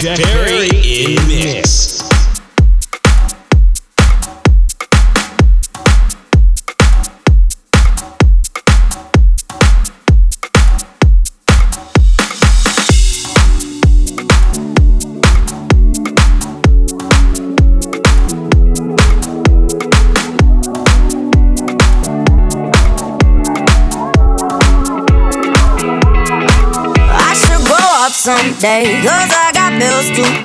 Jack Perry in mix. someday. Cause I got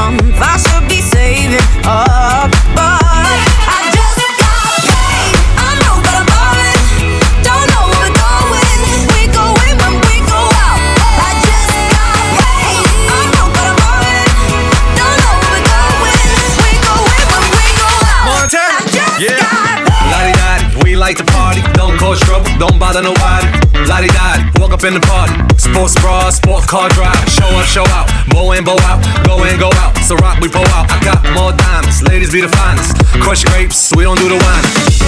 I should be saving up but I just Yeah. got Lottie dottie, we go in when we go out. It We like to party. Don't cause trouble, don't bother nobody. Lottie dottie, walk up in the party. Sports bra, sports car drive. Out. Bow out. Go in, go out. So rock, we pull out. I got more diamonds. Ladies be the finest. Crush grapes, we don't do the wine.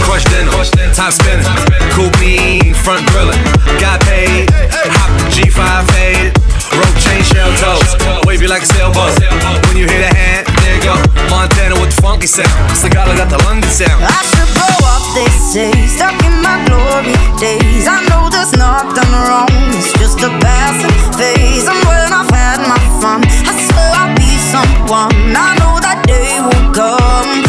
Crush dinner, top spinning. Cool bean, front grilling. Got paid, hop the G5 fade. Rope chain, shell toes. Wavy like a sailboat. When you hit a hand, there you. Montana with the funky sound. Cigala got the London sound. I should grow up, they say, stuck in my glory days. I know there's nothing wrong, it's just a passing phase. And when I've had my fun, I swear I'll be someone. I know that day will come,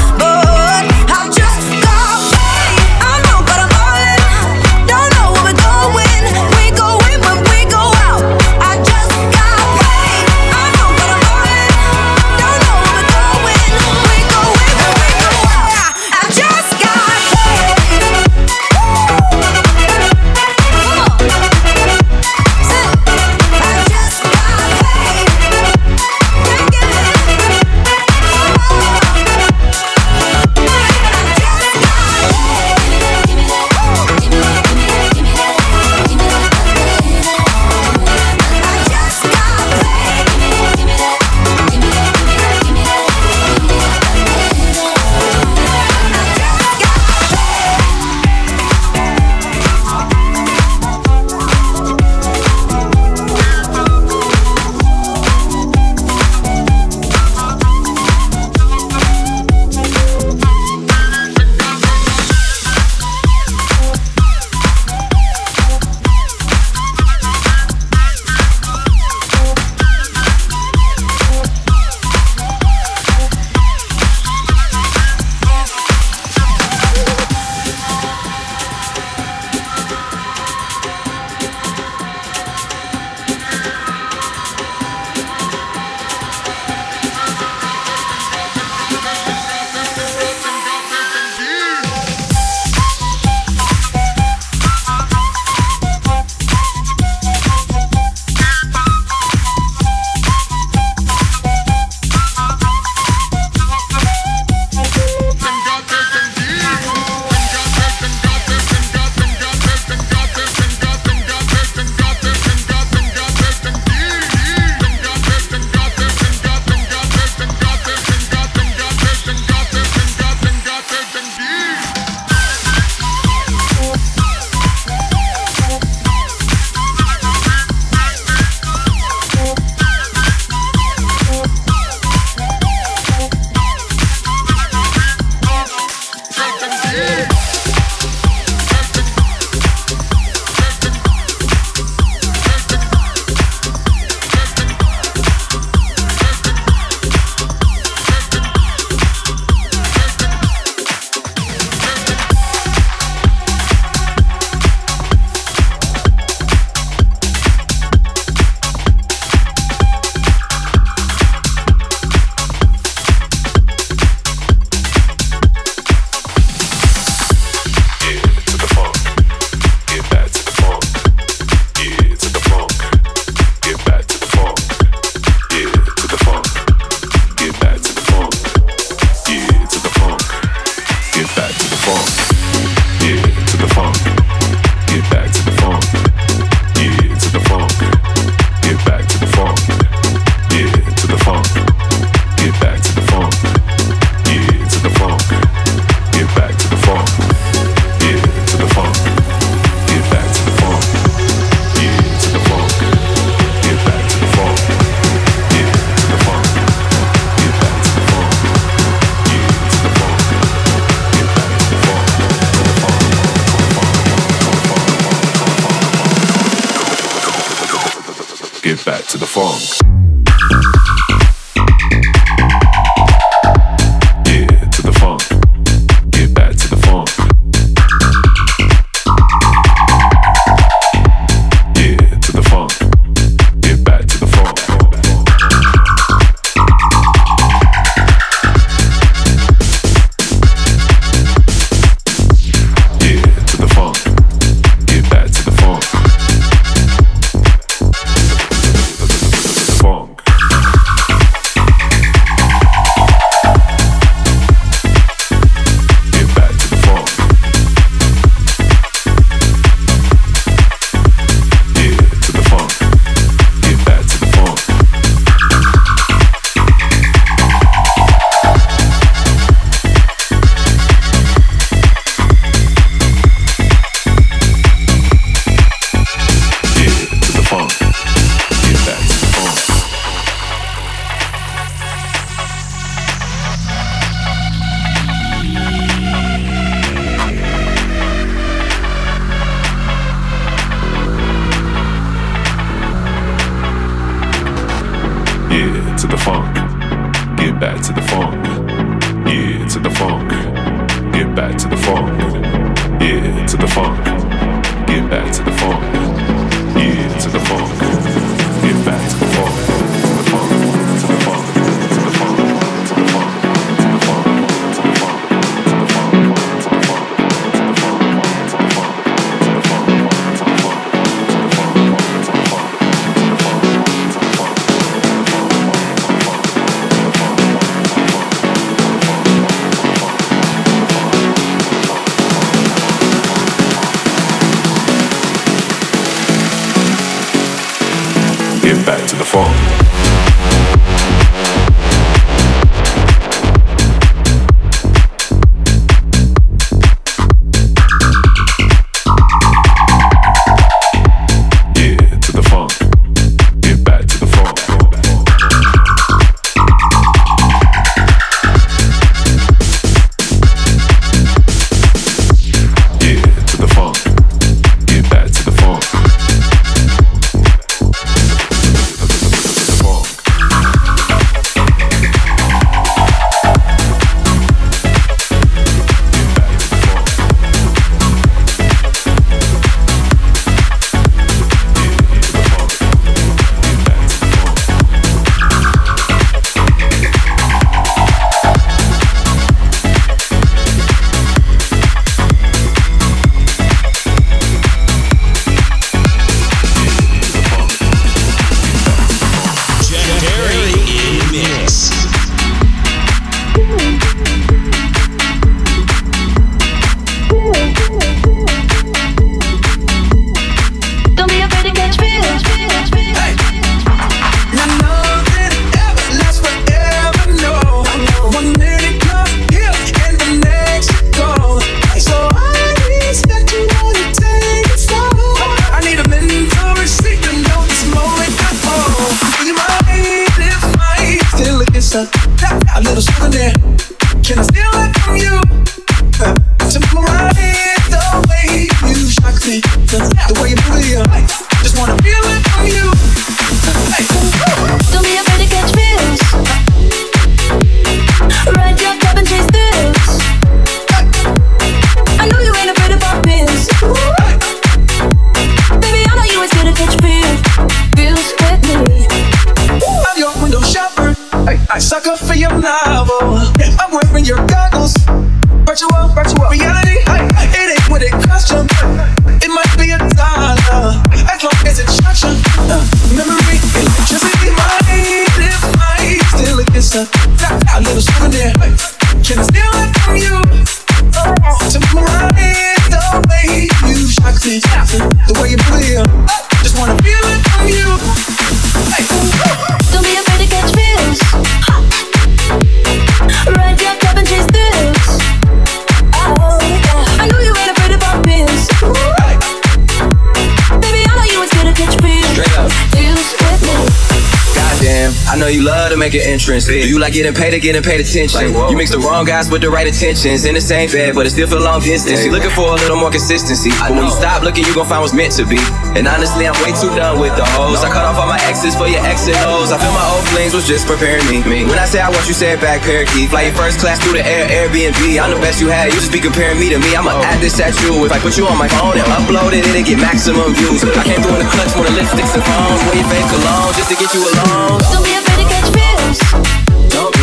entrance. Do you like getting paid or getting paid attention? You mix the wrong guys with the right intentions. In the same bed, but it's still for long distance. You looking for a little more consistency. But when you stop looking, you gon' find what's meant to be. And honestly, I'm way too done with the hoes. I cut off all my exes for your ex and O's. I feel my old flings was just preparing me. When I say I want you, say it back, parakeet. Fly your first class through the air, Airbnb. I'm the best you had. You just be comparing me to me. I'ma add this at you. If I put you on my phone and upload it, it'll get maximum views. I came through in the clutch more than lipsticks and phones. Wear your fake cologne just to get you alone. Don't be afraid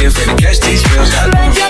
bills, baby, catch these bills.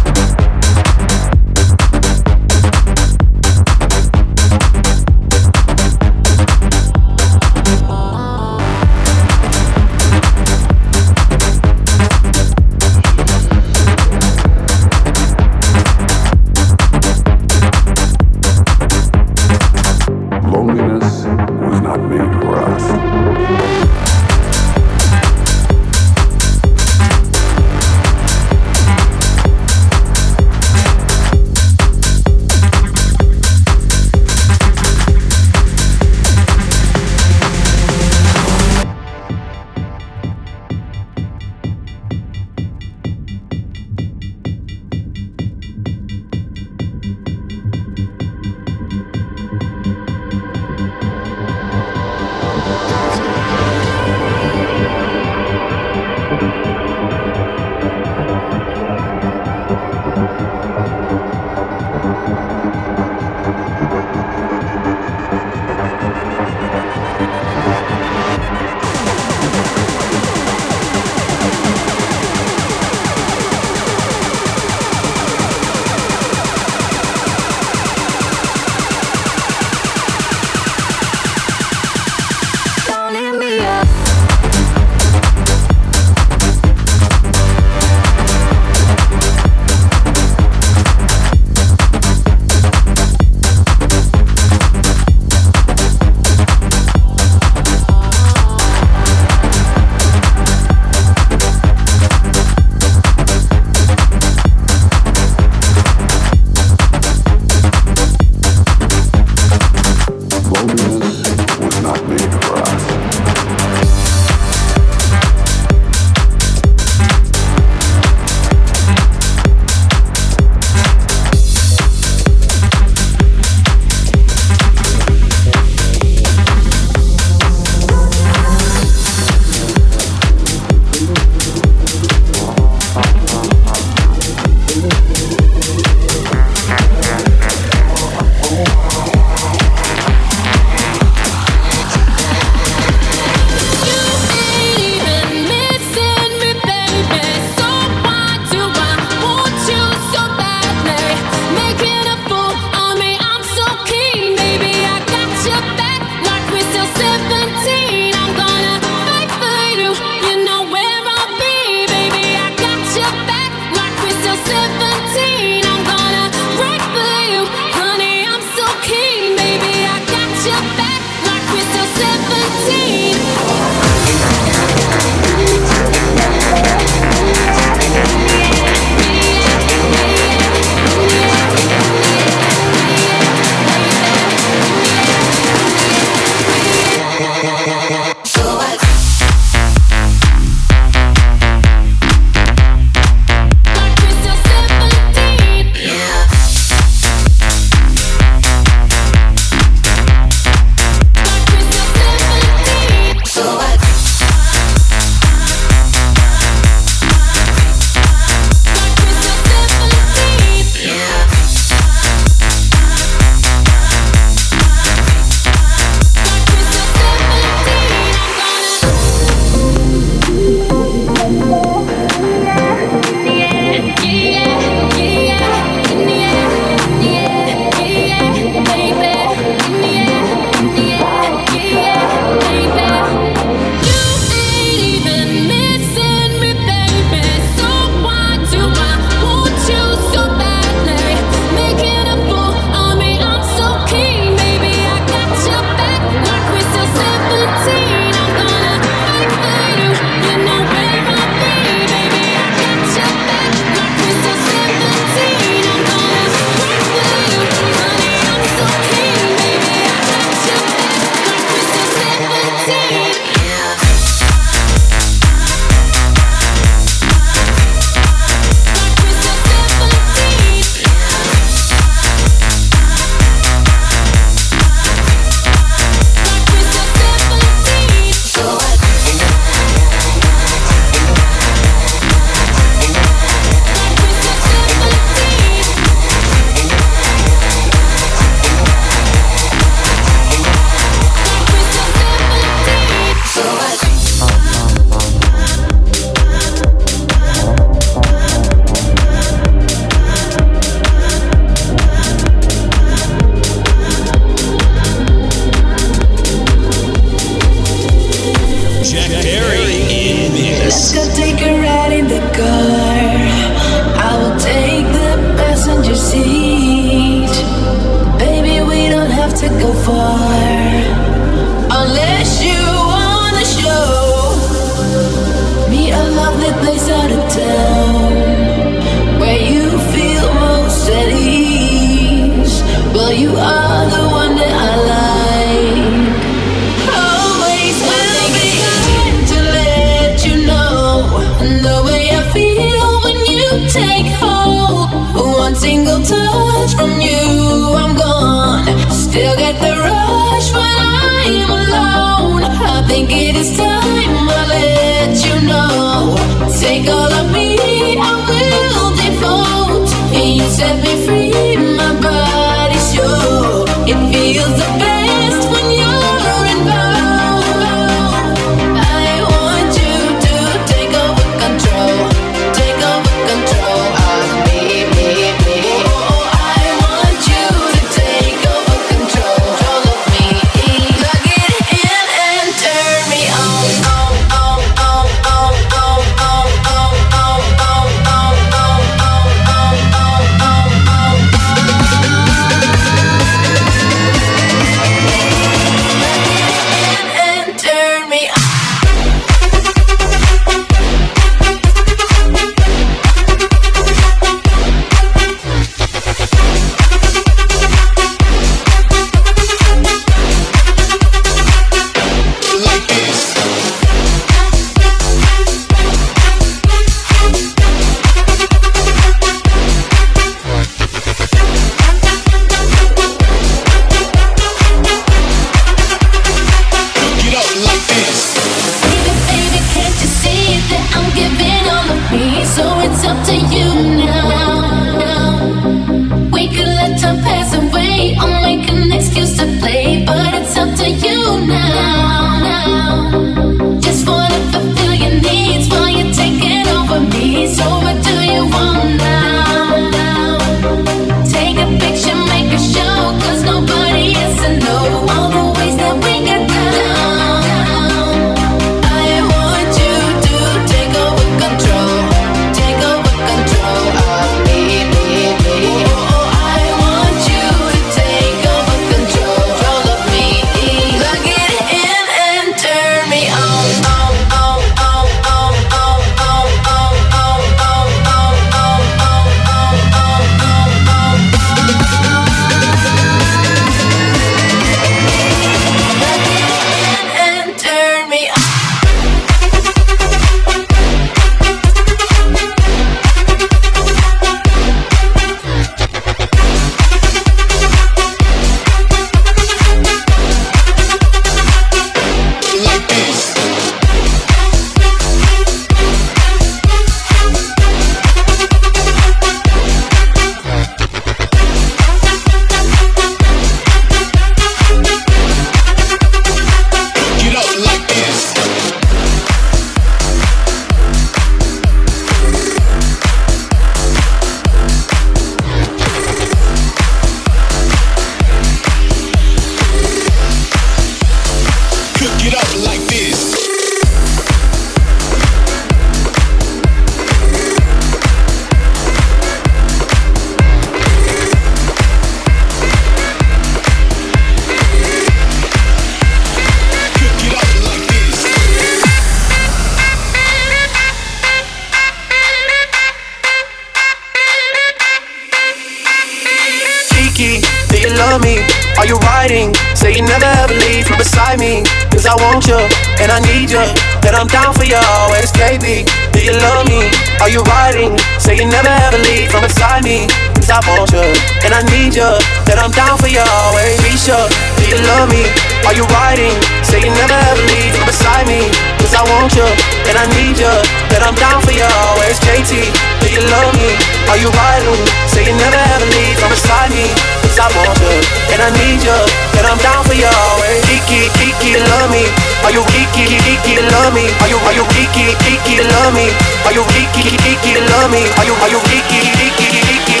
Are you riding? Say you never ever leave from beside me. Cause I want you, and I need you, That I'm down for you always. Be sure, do you love me? Are you riding? Say you never ever leave from beside me. Cause I want you, and I need you, That I'm down for you always. JT, do you love me? Are you riding? Say you never ever leave from beside me. Cause I want you, and I need you, and I'm down for you always. Kiki, Kiki, love me. Are you Kiki, Kiki, love me? Are you, are you Kiki, Kiki, love me? Are you Kiki, Kiki, love me? Are you, are you Kiki, Kiki, Kiki,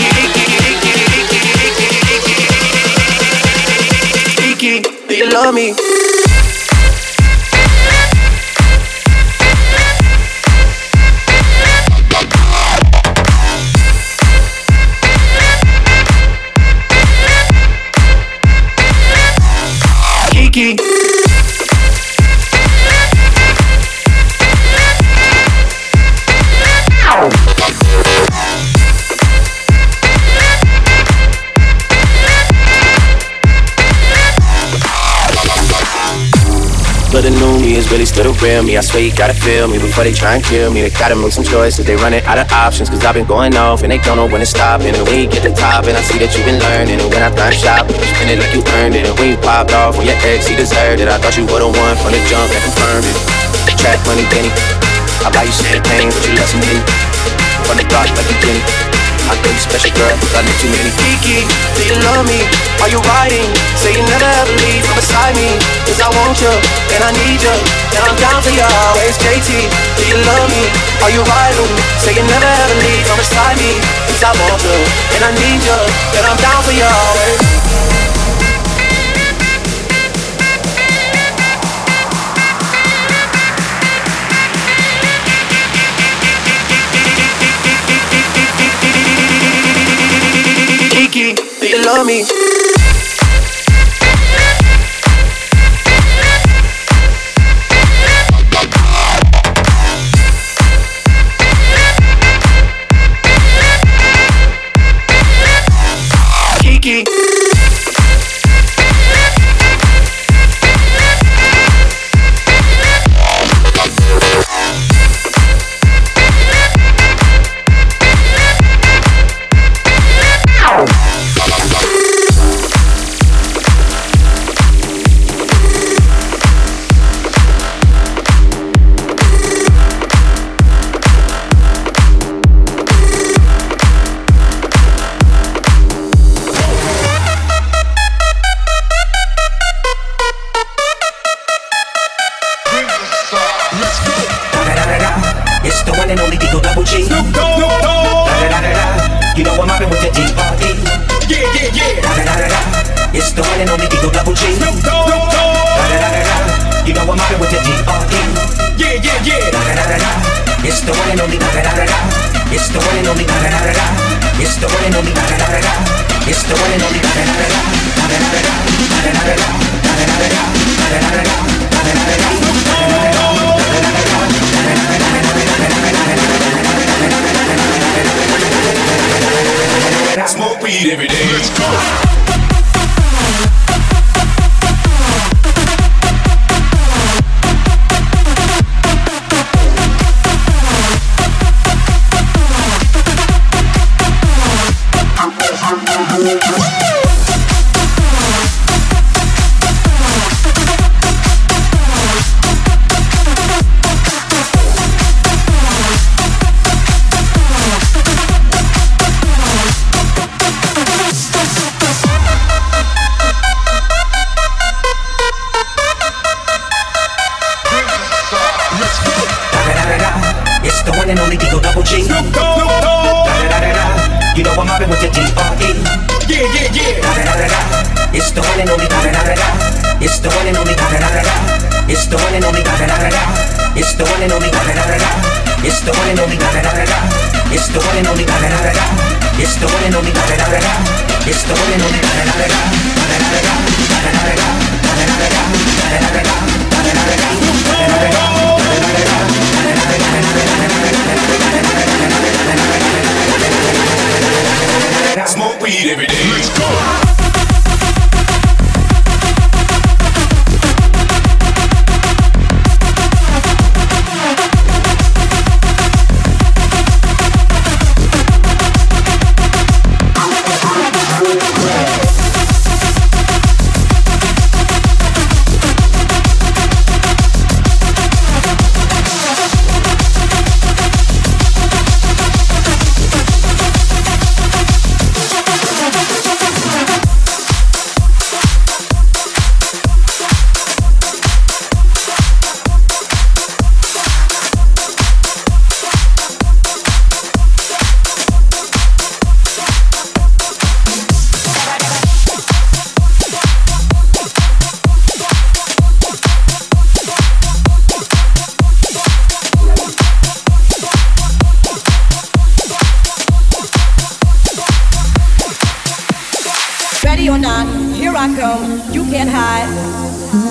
Kiki, Kiki, do you love me? Is really still the real me. I swear you gotta feel me before they try and kill me. They gotta make some choices. They running out of options. Cause I've been going off and they don't know when to stop. And when you get the top, and I see that you've been learning. And when I find shop, you spend it like you earned it. And when you popped off on your ex, he deserved it. I thought you were the one from the jump that confirmed it. Track money, Benny. I buy you champagne, but you love some. From the block like you Jenny. I you special girl, I know too many. Kiki, do you love me? Are you riding? Say you never ever leave from beside me. Cause I want you, and I need you, and I'm down for you always. JT, do you love me? Are you riding? Say you never ever leave from beside me. Cause I want you, and I need you, and I'm down for you always. on me. Yeah.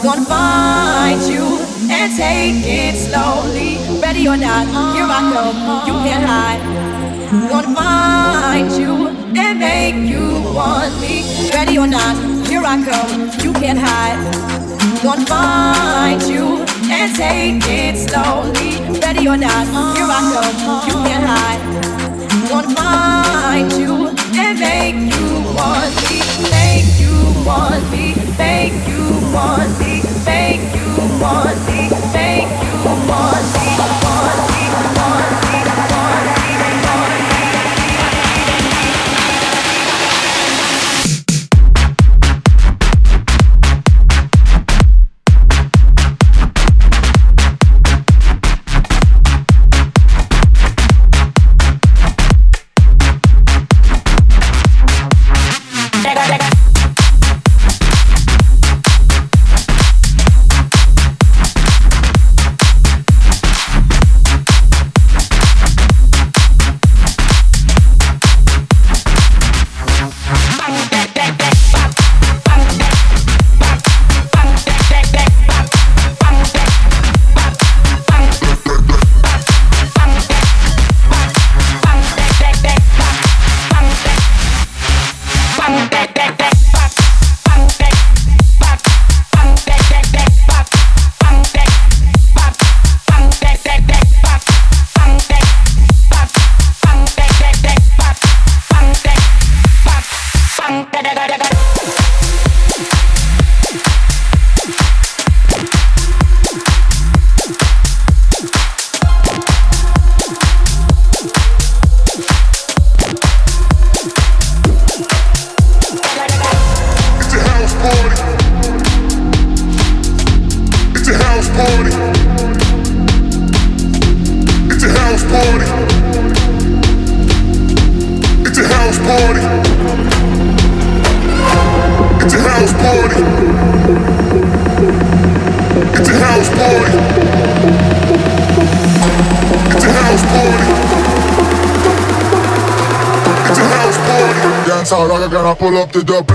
Gonna find you and take it slowly. Ready or not, here I come. You can't hide. Gonna find you and make you want me. Ready or not, here I come. You can't hide. Gonna find you and take it slowly. Ready or not, here I come. You can't hide. Gonna find you and make you want me, Thank you, Monty. Thank you, Monty. Thank you, Monty. ты добра.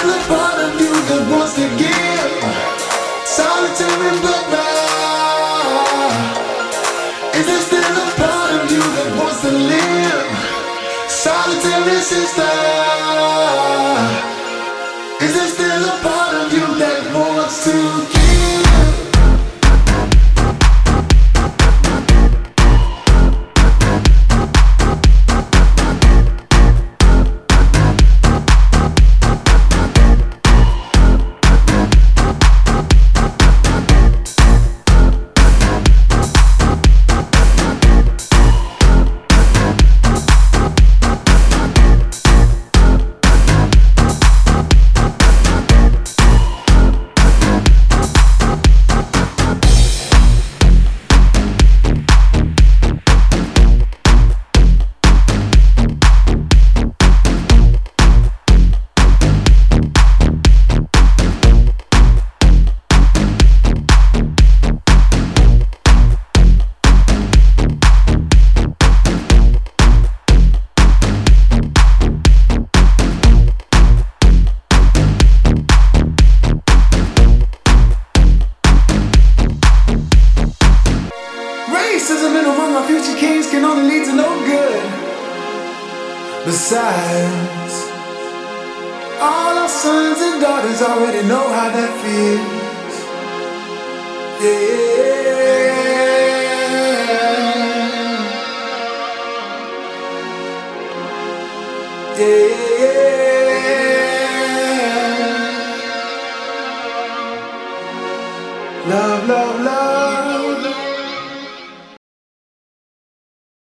Is there